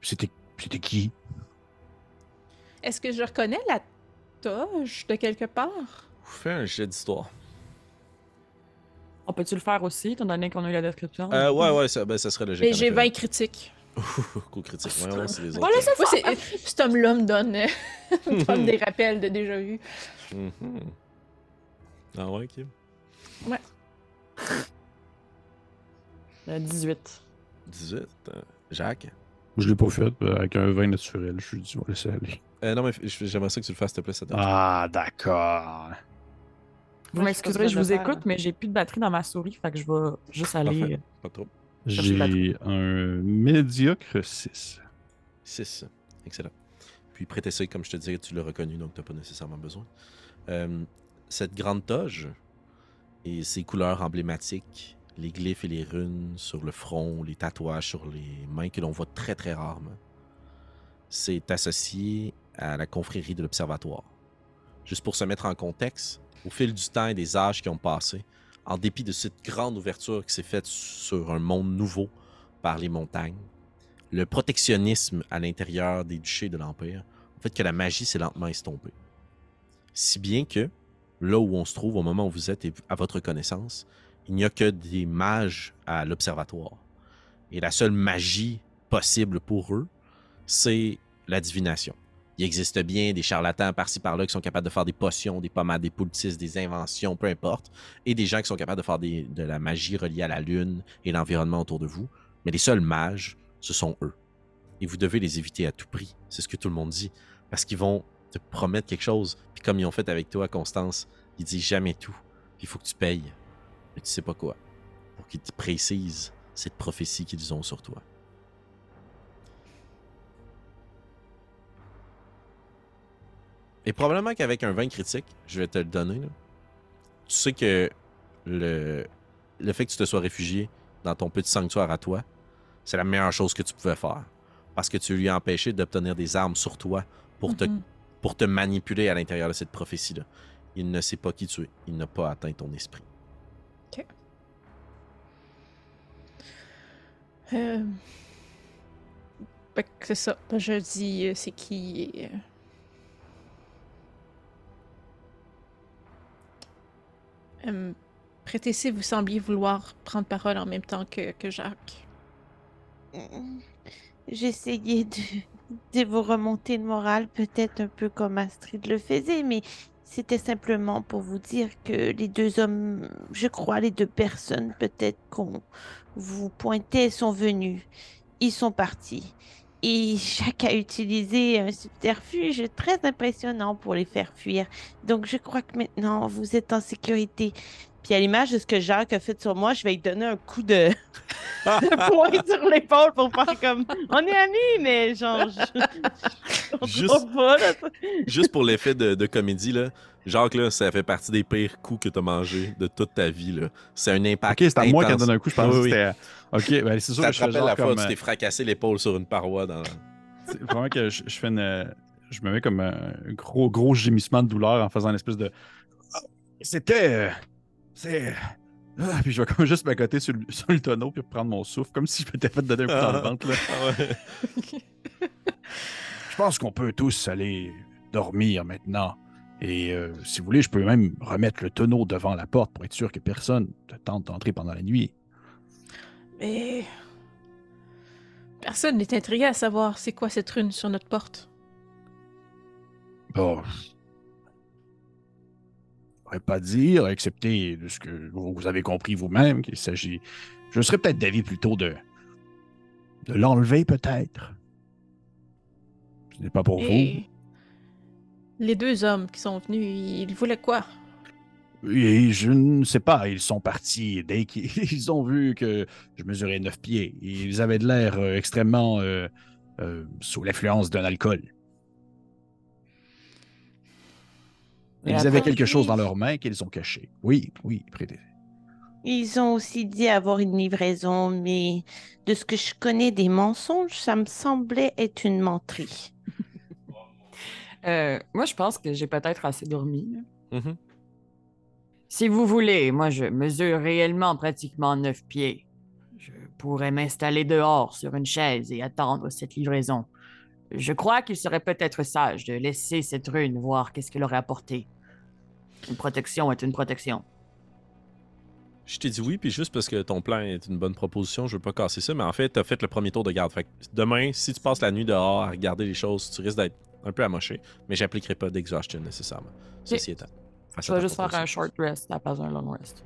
C'était c'était qui? Est-ce que je reconnais la toge de quelque part? Fais un jet d'histoire. On peut-tu le faire aussi, étant donné qu'on a eu la description? Euh, ouais, ouais, ça, ben, ça serait logique. Mais j'ai effet. 20 critiques. Coup critique. Ouais, ouais, c'est les On va autres. ça. c'est- cet homme-là me donne, euh, me donne des rappels de déjà vu. Mhm. Ah ouais, ok. Euh, 18. 18. euh, Jacques? Je l'ai pas fait, euh, avec un vin naturel. Je lui dis, on va laisser aller. Euh, non, mais j'aimerais ça que tu le fasses, s'il te plaît, ça te Ah, d'accord. Vous je m'excuserez, je vous écoute, mais j'ai plus de batterie dans ma sourie, fait que je vais juste aller. Parfait. euh, Pas trop. J'ai un médiocre 6. 6. Excellent. Puis Prétessé, comme je te disais, tu l'as reconnu, donc tu n'as pas nécessairement besoin. Euh, cette grande toge et ses couleurs emblématiques, les glyphes et les runes sur le front, les tatouages sur les mains que l'on voit très très rarement, c'est associé à la confrérie de l'Observatoire. Juste pour se mettre en contexte, au fil du temps et des âges qui ont passé, en dépit de cette grande ouverture qui s'est faite sur un monde nouveau par les montagnes, le protectionnisme à l'intérieur des duchés de l'Empire, en fait que la magie s'est lentement estompée. Si bien que, là où on se trouve au moment où vous êtes et à votre connaissance, il n'y a que des mages à l'observatoire. Et la seule magie possible pour eux, c'est la divination. Il existe bien des charlatans par-ci par-là qui sont capables de faire des potions, des pommades, des poultices, des inventions, peu importe, et des gens qui sont capables de faire de la magie reliée à la lune et l'environnement autour de vous. Mais les seuls mages, ce sont eux. Et vous devez les éviter à tout prix. C'est ce que tout le monde dit. Parce qu'ils vont te promettre quelque chose. Puis comme ils ont fait avec toi, Constance, ils disent jamais tout. Il faut que tu payes. Mais tu sais pas quoi. Pour qu'ils te précisent cette prophétie qu'ils ont sur toi. Et probablement qu'avec un vin critique, je vais te le donner, là, tu sais que le, le fait que tu te sois réfugié dans ton petit sanctuaire à toi, c'est la meilleure chose que tu pouvais faire. Parce que tu lui as empêché d'obtenir des armes sur toi pour, te, Mhm. pour te manipuler à l'intérieur de cette prophétie-là. Il ne sait pas qui tu es. Il n'a pas atteint ton esprit. Euh... fait que c'est ça. Je dis euh, c'est qui. Euh, Euh, Prétessé, vous sembliez vouloir prendre parole en même temps que, que Jacques. Mm. J'essayais de, de vous remonter le moral, peut-être un peu comme Astrid le faisait, mais c'était simplement pour vous dire que les deux hommes, je crois, les deux personnes peut-être qu'on vous pointait sont venus. ils sont partis. Et chaque a utilisé un subterfuge très impressionnant pour les faire fuir. Donc je crois que maintenant vous êtes en sécurité. Puis à l'image de ce que Jacques a fait sur moi, je vais lui donner un coup de, de poing sur l'épaule pour faire comme on est amis, mais genre je... on Juste- pas, là. Juste pour l'effet de, de comédie, là, Jacques, là, ça fait partie des pires coups que tu as mangés de toute ta vie. là. C'est un impact. Ok, c'est à moi qui donne un coup, je pense Oui, que c'était. Ok, ben c'est sûr Ça que je fais rappelle genre la fois où tu euh, t'es fracassé l'épaule sur une paroi dans. C'est vraiment que je, je fais une. Je me mets comme un gros, gros gémissement de douleur en faisant une espèce de. C'était. euh, C'est. Ah, puis je vais comme juste m'accoter sur, le- sur le tonneau puis reprendre mon souffle, comme si je m'étais fait donner un coup dans le ventre. Là. Je pense qu'on peut tous aller dormir maintenant. Et euh, si vous voulez, je peux même remettre le tonneau devant la porte pour être sûr que personne ne tente d'entrer pendant la nuit. Mais. Personne n'est intrigué à savoir c'est quoi cette rune sur notre porte. Bon. Je pourrais pas dire, excepté de ce que vous avez compris vous-même, qu'il s'agit. Je serais peut-être d'avis plutôt de. de l'enlever, peut-être. Ce n'est pas pour Et. Les deux hommes qui sont venus, ils voulaient quoi? Et je ne sais pas, ils sont partis dès qu'ils ils ont vu que je mesurais 9 pieds. Ils avaient de l'air euh, extrêmement euh, euh, sous l'influence d'un alcool. Ils avaient quelque chose dans leurs mains qu'ils ont caché. Oui, oui, prêtez. Ils ont aussi dit avoir une livraison, mais de ce que je connais des mensonges, ça me semblait être une menterie. Euh, moi, je pense que j'ai peut-être assez dormi. là. Mhm. Si vous voulez, moi, je mesure réellement pratiquement 9 pieds. Je pourrais m'installer dehors sur une chaise et attendre cette livraison. Je crois qu'il serait peut-être sage de laisser cette rune voir qu'est-ce qu'elle aurait apporté. Une protection est une protection. Je t'ai dit oui, puis juste parce que ton plan est une bonne proposition, je veux pas casser ça, mais en fait, t'as fait le premier tour de garde. Fait que demain, si tu passes la nuit dehors à regarder les choses, tu risques d'être un peu amoché, mais j'appliquerai pas d'exhaustion nécessairement. Ceci étant. Je vais juste faire un short rest à la place d'un long rest.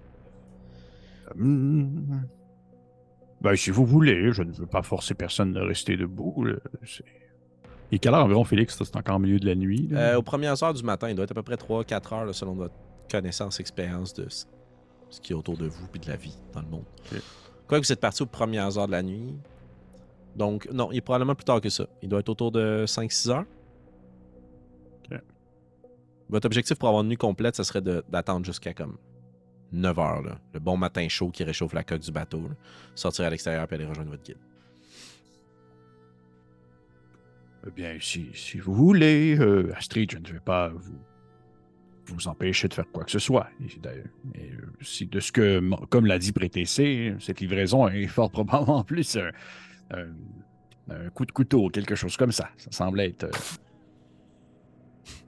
Hmm. Ben, si vous voulez, je ne veux pas forcer personne de rester debout. là. C'est- Et quelle heure environ, Félix? C'est encore au milieu de la nuit. là? Euh, aux premières heures du matin, il doit être à peu près 3-4 heures là, selon votre connaissance, expérience de ce qui est autour de vous puis de la vie dans le monde. Ok. Quoi que vous êtes parti aux premières heures de la nuit. Donc, non, il est probablement plus tard que ça. Il doit être autour de 5-6 heures. Votre objectif pour avoir une nuit complète, ça serait d'attendre jusqu'à comme 9 heures. là. Le bon matin chaud qui réchauffe la coque du bateau. Sortir à l'extérieur et aller rejoindre votre guide. Eh bien, si, vous voulez, euh, Astrid, je ne vais pas vous, vous empêcher de faire quoi que ce soit. D'ailleurs, euh, de ce que, comme l'a dit Prétessé, cette livraison est fort probablement plus un, coup de couteau, quelque chose comme ça. Ça semblait être. euh,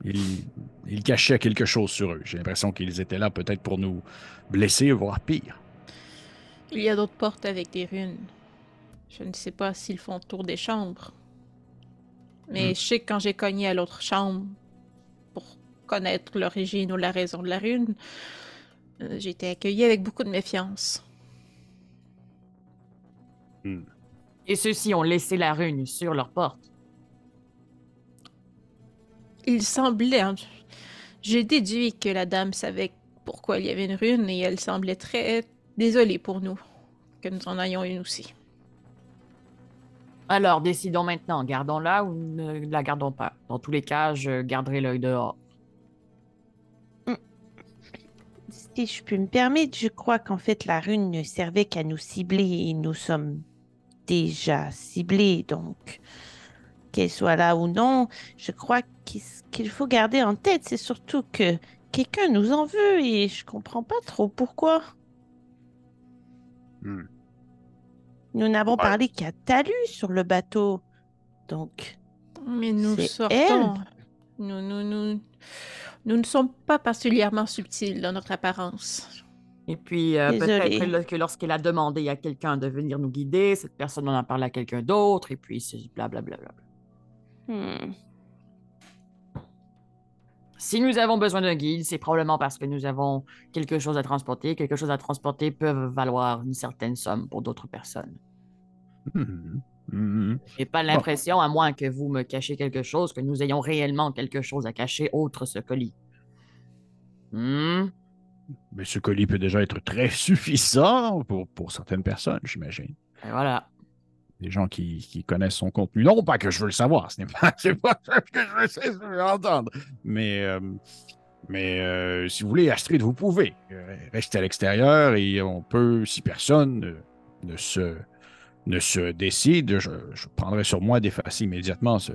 il, il cachait quelque chose sur eux. J'ai l'impression qu'ils étaient là peut-être pour nous blesser, voire pire. Il y a d'autres portes avec des runes. Je ne sais pas s'ils font tour des chambres. Mais Hmm. je sais que quand j'ai cogné à l'autre chambre pour connaître l'origine ou la raison de la rune, euh, j'ai été accueilli avec beaucoup de méfiance. Et ceux-ci ont laissé la rune sur leur porte. Il semblait. hein, J'ai déduit que la dame savait pourquoi il y avait une rune et elle semblait très désolée pour nous que nous en ayons une aussi. Alors, décidons maintenant, gardons-la ou ne la gardons pas? Dans tous les cas, je garderai l'œil dehors. Si je peux me permettre, je crois qu'en fait la rune ne servait qu'à nous cibler et nous sommes déjà ciblés, donc qu'elle soit là ou non, je crois qu'il faut garder en tête, c'est surtout que quelqu'un nous en veut et je comprends pas trop pourquoi. Hmm. Nous n'avons Ouais. parlé qu'à Talus sur le bateau, donc Mais nous sortons. Nous, nous, nous, nous ne sommes pas particulièrement subtils dans notre apparence. Et puis, euh, peut-être que lorsqu'elle a demandé à quelqu'un de venir nous guider, cette personne en a parlé à quelqu'un d'autre, et puis c'est blablabla. Hmm, Si nous avons besoin d'un guide, c'est probablement parce que nous avons quelque chose à transporter. Quelque chose à transporter peut valoir une certaine somme pour d'autres personnes. Hmm. Mhm. J'ai pas l'impression, à moins que vous me cachiez quelque chose, que nous ayons réellement quelque chose à cacher autre ce colis. Hmm? Mais ce colis peut déjà être très suffisant pour, pour certaines personnes, j'imagine. Et voilà. Des gens qui, qui connaissent son contenu. Non pas que je veux le savoir, ce n'est pas, ça que je veux, je veux entendre. Mais, euh, mais euh, si vous voulez, Astrid, vous pouvez euh, rester à l'extérieur et on peut, si personne ne, ne se, ne se décide, je, je prendrai sur moi d'effacer immédiatement ce,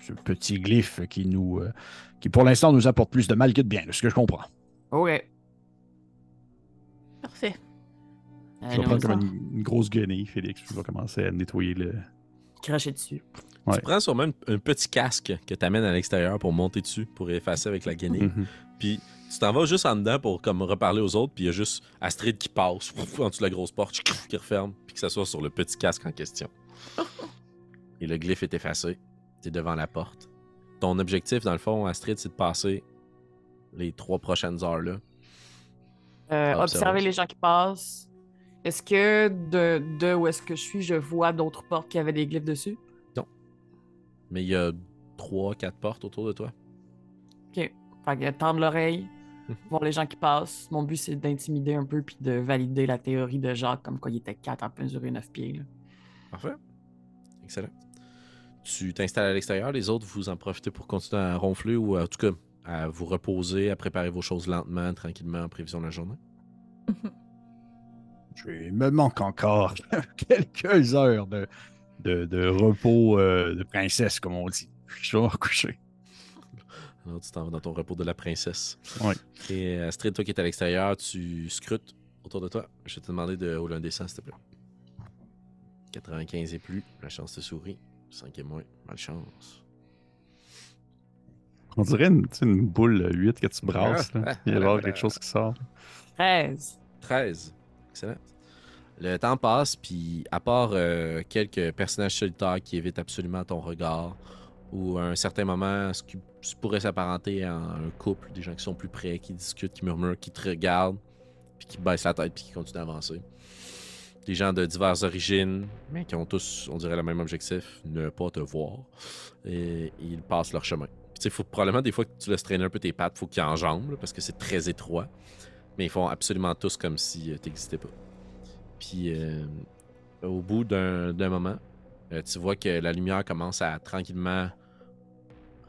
ce petit glyphe qui nous, euh, qui pour l'instant nous apporte plus de mal que de bien, de ce que je comprends. Ok. Parfait. Je Allons, vais prendre comme une, une grosse guenille, Félix, je vais commencer à nettoyer le. Cracher dessus. Ouais. Tu prends sûrement un, un petit casque que tu amènes à l'extérieur pour monter dessus, pour effacer avec la guenille. Mhm. Puis tu t'en vas juste en dedans pour comme reparler aux autres, puis il y a juste Astrid qui passe en dessous de la grosse porte, qui referme, puis que ça soit sur le petit casque en question. Et le glyphe est effacé. Tu es devant la porte. Ton objectif, dans le fond, Astrid, c'est de passer les trois prochaines heures là. Euh, Ah, observer observe. les gens qui passent. Est-ce que de, de où est-ce que je suis, je vois d'autres portes qui avaient des glyphes dessus? Mais il y a trois, quatre portes autour de toi. Fait que tendre l'oreille, Mhm. voir les gens qui passent. Mon but, c'est d'intimider un peu puis de valider la théorie de Jacques comme quoi il était 4 en mesurer 9 pieds. là. Parfait. Excellent. Tu t'installes à l'extérieur, les autres, vous en profitez pour continuer à ronfler ou en tout cas à vous reposer, à préparer vos choses lentement, tranquillement en prévision de la journée? Je- il me manque encore quelques heures de, de, de repos euh, de princesse, comme on dit. Je vais me recoucher. Alors, tu t'en vas dans ton repos de la princesse. Ouais. Et euh, Astrid, toi qui es à l'extérieur, tu scrutes autour de toi. Je vais te demander de rouler un dessin, s'il te plaît. 95 et plus, la chance te sourit. 5 et moins, malchance. On dirait une, une boule 8 que tu brasses. là. Il va y avoir quelque chose qui sort. 13. 13. Le temps passe, puis à part euh, quelques personnages solitaires qui évitent absolument ton regard, ou à un certain moment, ce qui pourrait s'apparenter à un couple, des gens qui sont plus près, qui discutent, qui murmurent, qui te regardent, puis qui baissent la tête, puis qui continuent d'avancer. Des gens de diverses origines, mais qui ont tous, on dirait, le même objectif, ne pas te voir. Et ils passent leur chemin. Sais, faut probablement des fois que tu laisses traîner un peu tes pattes, faut qu'ils enjambent, parce que c'est très étroit. Mais ils font absolument tous comme si tu n'existais pas. Puis euh, au bout d'un moment, euh, tu vois que la lumière commence à tranquillement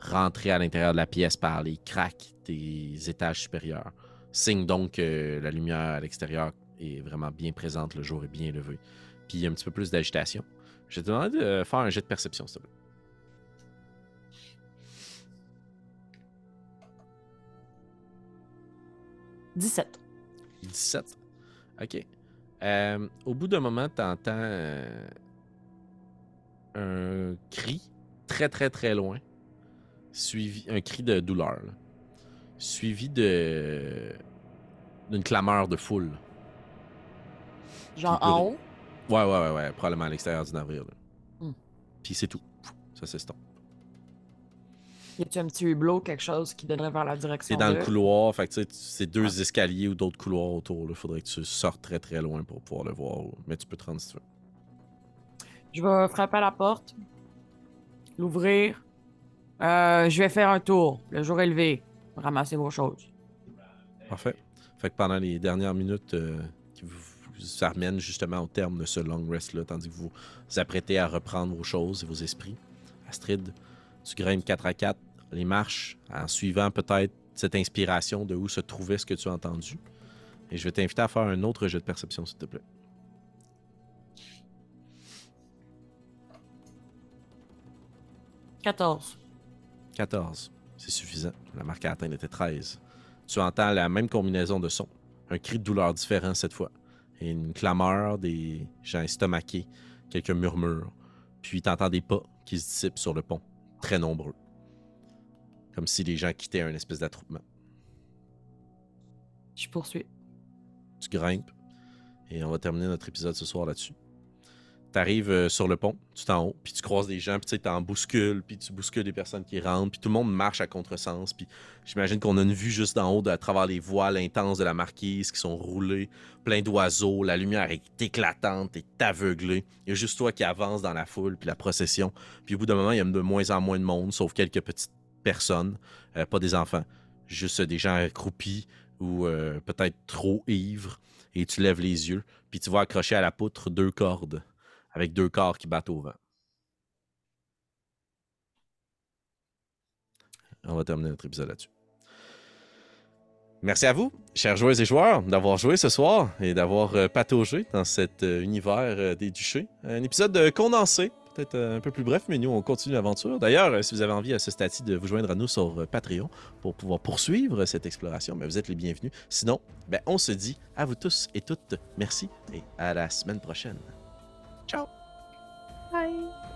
rentrer à l'intérieur de la pièce par les cracks des étages supérieurs. Signe donc que la lumière à l'extérieur est vraiment bien présente, le jour est bien levé. Puis il y a un petit peu plus d'agitation. Je te demander de faire un jet de perception, s'il te plaît. « 17. 17. OK. Euh, au bout d'un moment, tu entends un cri très, très, très loin. Suivi, un cri de douleur. là. suivi de d'une clameur de foule. Genre en haut? Ouais, ouais, ouais, ouais, probablement à l'extérieur du navire. là. Hmm. Puis c'est tout. Ça s'estompe. Y a-tu un petit hublot, quelque chose qui donnerait vers la direction C'est dans de- le couloir, fait que c'est deux escaliers ou d'autres couloirs autour. Il faudrait que tu sortes très très loin pour pouvoir le voir. Mais tu peux te rendre si tu veux. Je vais frapper à la porte, l'ouvrir. Euh, je vais faire un tour. Le jour est levé. Ramasser vos choses. Parfait. Fait que pendant les dernières minutes euh, qui vous, vous amènent justement au terme de ce long rest-là, tandis que vous vous apprêtez à reprendre vos choses et vos esprits, Astrid, tu grimpes 4 à 4 les marches en suivant peut-être cette inspiration de où se trouvait ce que tu as entendu. Et je vais t'inviter à faire un autre jeu de perception, s'il te plaît. 14. 14. C'est suffisant. La marque à atteindre était 13. Tu entends la même combinaison de sons. Un cri de douleur différent cette fois. Et une clameur des gens estomaqués. Quelques murmures. Puis tu entends des pas qui se dissipent sur le pont. Très nombreux. Comme si les gens quittaient un espèce d'attroupement. Je poursuis. Tu grimpes. Et on va terminer notre épisode ce soir là-dessus. T'arrives euh, sur le pont, tu t'en haut, puis tu croises des gens, puis tu t'en bouscules, puis tu bouscules des personnes qui rentrent, puis tout le monde marche à contresens, puis j'imagine qu'on a une vue juste d'en haut de- à travers les voiles intenses de la marquise qui sont roulées, plein d'oiseaux, la lumière est éclatante, t'es aveuglé. Il y a juste toi qui avance dans la foule, puis la procession. Puis au bout d'un moment, il y a de moins en moins de monde, sauf quelques petites personnes, euh, pas des enfants, juste des gens accroupis ou euh, peut-être trop ivres, et tu lèves les yeux, puis tu vois accrocher à la poutre deux cordes avec deux corps qui battent au vent. On va terminer notre épisode là-dessus. Merci à vous, chers joueuses et joueurs, d'avoir joué ce soir et d'avoir euh, pataugé dans cet euh, univers des duchés. Un épisode condensé, peut-être euh, un peu plus bref, mais nous, on continue l'aventure. D'ailleurs, euh, si vous avez envie à ce stade-ci de vous joindre à nous sur euh, Patreon pour pouvoir poursuivre cette exploration, vous êtes les bienvenus. Sinon, ben, on se dit à vous tous et toutes merci et à la semaine prochaine. Ciao! Bye.